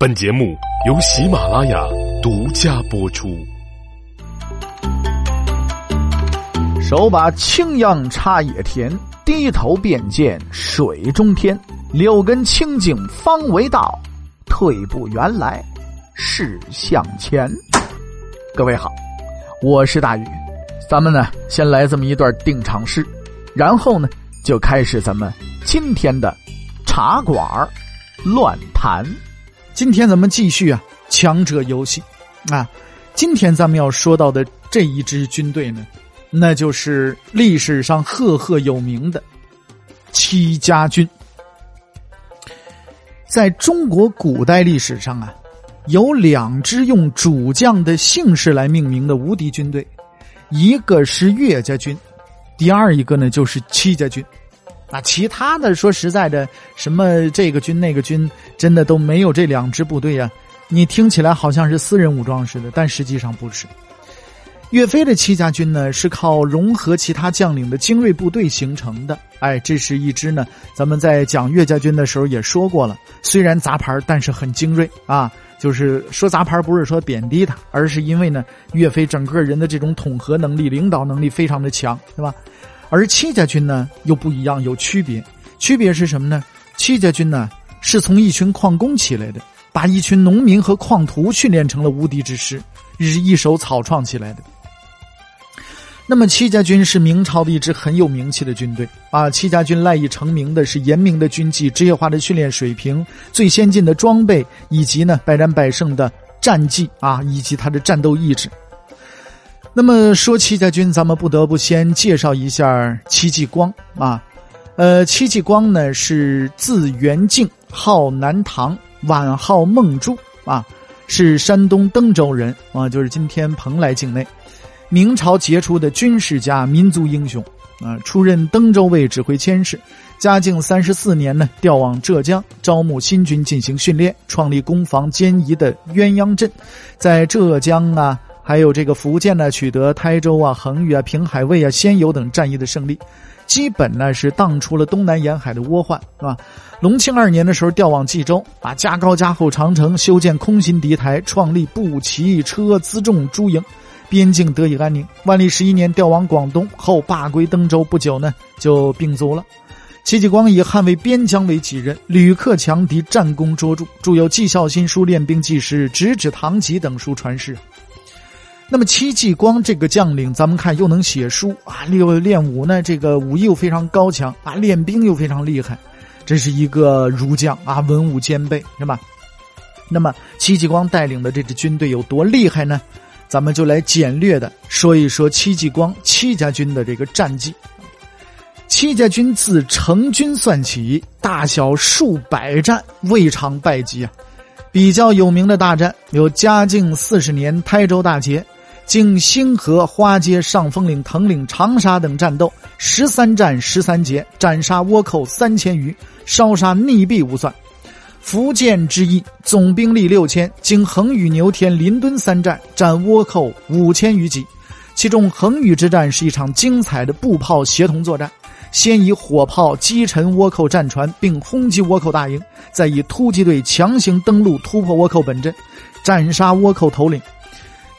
本节目由喜马拉雅独家播出。手把青秧插野田，低头便见水中天。六根清净方为道，退步原来是向前。各位好，我是大宇，咱们呢先来这么一段定场诗，然后呢就开始咱们今天的茶馆乱谈。今天咱们继续啊，强者游戏啊。今天咱们要说到的这一支军队呢，那就是历史上赫赫有名的戚家军。在中国古代历史上啊，有两支用主将的姓氏来命名的无敌军队，一个是岳家军，第二一个呢就是戚家军。啊，其他的说实在的，什么这个军那个军，真的都没有这两支部队呀。你听起来好像是私人武装似的，但实际上不是。岳飞的戚家军呢，是靠融合其他将领的精锐部队形成的。哎，这是一支呢，咱们在讲岳家军的时候也说过了，虽然杂牌，但是很精锐啊。就是说杂牌不是说贬低他，而是因为呢，岳飞整个人的这种统合能力、领导能力非常的强，是吧？而戚家军呢又不一样，有区别。区别是什么呢？戚家军呢是从一群矿工起来的，把一群农民和矿徒训练成了无敌之师，是一手草创起来的。那么戚家军是明朝的一支很有名气的军队啊。戚家军赖以成名的是严明的军纪、职业化的训练水平、最先进的装备，以及呢百战百胜的战绩啊，以及他的战斗意志。那么说戚家军，咱们不得不先介绍一下戚继光啊。呃，戚继光呢是字元敬，号南唐，晚号孟珠啊，是山东登州人啊，就是今天蓬莱境内。明朝杰出的军事家、民族英雄啊，出任登州卫指挥佥事。嘉靖三十四年呢，调往浙江招募新军进行训练，创立攻防兼宜的鸳鸯阵，在浙江啊。还有这个福建呢，取得台州啊、横屿啊、平海卫啊、仙游等战役的胜利，基本呢是荡除了东南沿海的倭患，是吧？隆庆二年的时候调往冀州，啊，加高加厚长城，修建空心敌台，创立步骑车辎重诸营，边境得以安宁。万历十一年调往广东后罢归登州，不久呢就病卒了。戚继光以捍卫边疆为己任，屡克强敌，战功卓著，著有《纪孝新书》《练兵纪实》《直指堂籍》等书传世。那么戚继光这个将领，咱们看又能写书啊，又练武呢，这个武艺又非常高强啊，练兵又非常厉害，这是一个儒将啊，文武兼备，是吧？那么戚继光带领的这支军队有多厉害呢？咱们就来简略的说一说戚继光戚家军的这个战绩。戚家军自成军算起，大小数百战，未尝败绩啊。比较有名的大战有嘉靖四十年台州大捷。经兴河、花街、上峰岭、藤岭、长沙等战斗，十三战十三捷，斩杀倭寇三千余，烧杀溺毙无算。福建之役总兵力六千，经横屿、牛田、临敦三战，斩倭寇五千余级。其中横屿之战是一场精彩的步炮协同作战，先以火炮击沉倭寇战船，并轰击倭寇大营，再以突击队强行登陆，突破倭寇本阵，斩杀倭寇头领。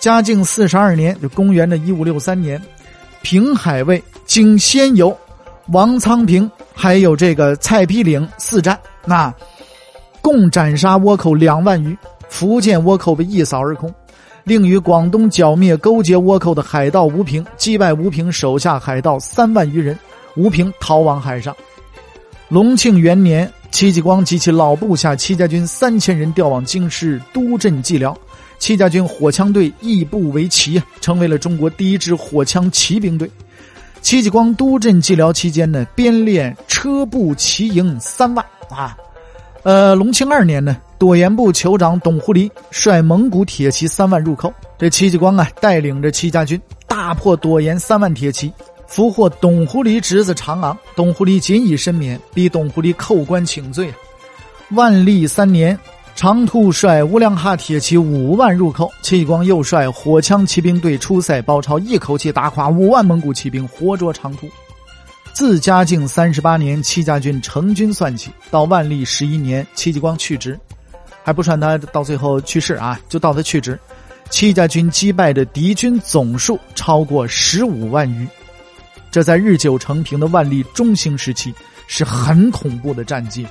嘉靖四十二年，就公元的一五六三年，平海卫经仙游、王昌平，还有这个蔡丕岭四战，那共斩杀倭寇两万余，福建倭寇被一扫而空。另与广东剿灭勾结倭寇的海盗吴平，击败吴平手下海盗三万余人，吴平逃往海上。隆庆元年，戚继光及其老部下戚家军三千人调往京师督镇蓟辽。戚家军火枪队亦步为旗，成为了中国第一支火枪骑兵队。戚继光督镇蓟辽期间呢，编练车步骑营三万啊。呃，隆庆二年呢，朵颜部酋长董狐狸率蒙古铁骑三万入寇，这戚继光啊带领着戚家军大破朵颜三万铁骑，俘获董狐狸侄子长昂。董狐狸仅以身免，逼董狐狸叩关请罪。万历三年。长兔率乌良哈铁骑五万入寇，戚继光又率火枪骑兵队出塞包抄，一口气打垮五万蒙古骑兵，活捉长兔。自嘉靖三十八年戚家军成军算起，到万历十一年戚继光去职，还不算他到最后去世啊，就到他去职，戚家军击败的敌军总数超过十五万余，这在日久成平的万历中兴时期是很恐怖的战绩。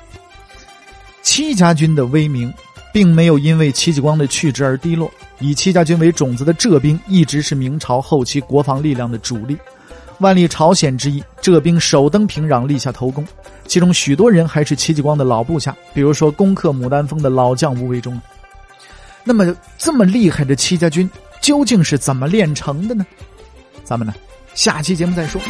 戚家军的威名并没有因为戚继光的去职而低落，以戚家军为种子的浙兵一直是明朝后期国防力量的主力。万历朝鲜之役，浙兵首登平壤，立下头功，其中许多人还是戚继光的老部下，比如说攻克牡丹峰的老将吴维忠。那么，这么厉害的戚家军究竟是怎么炼成的呢？咱们呢，下期节目再说。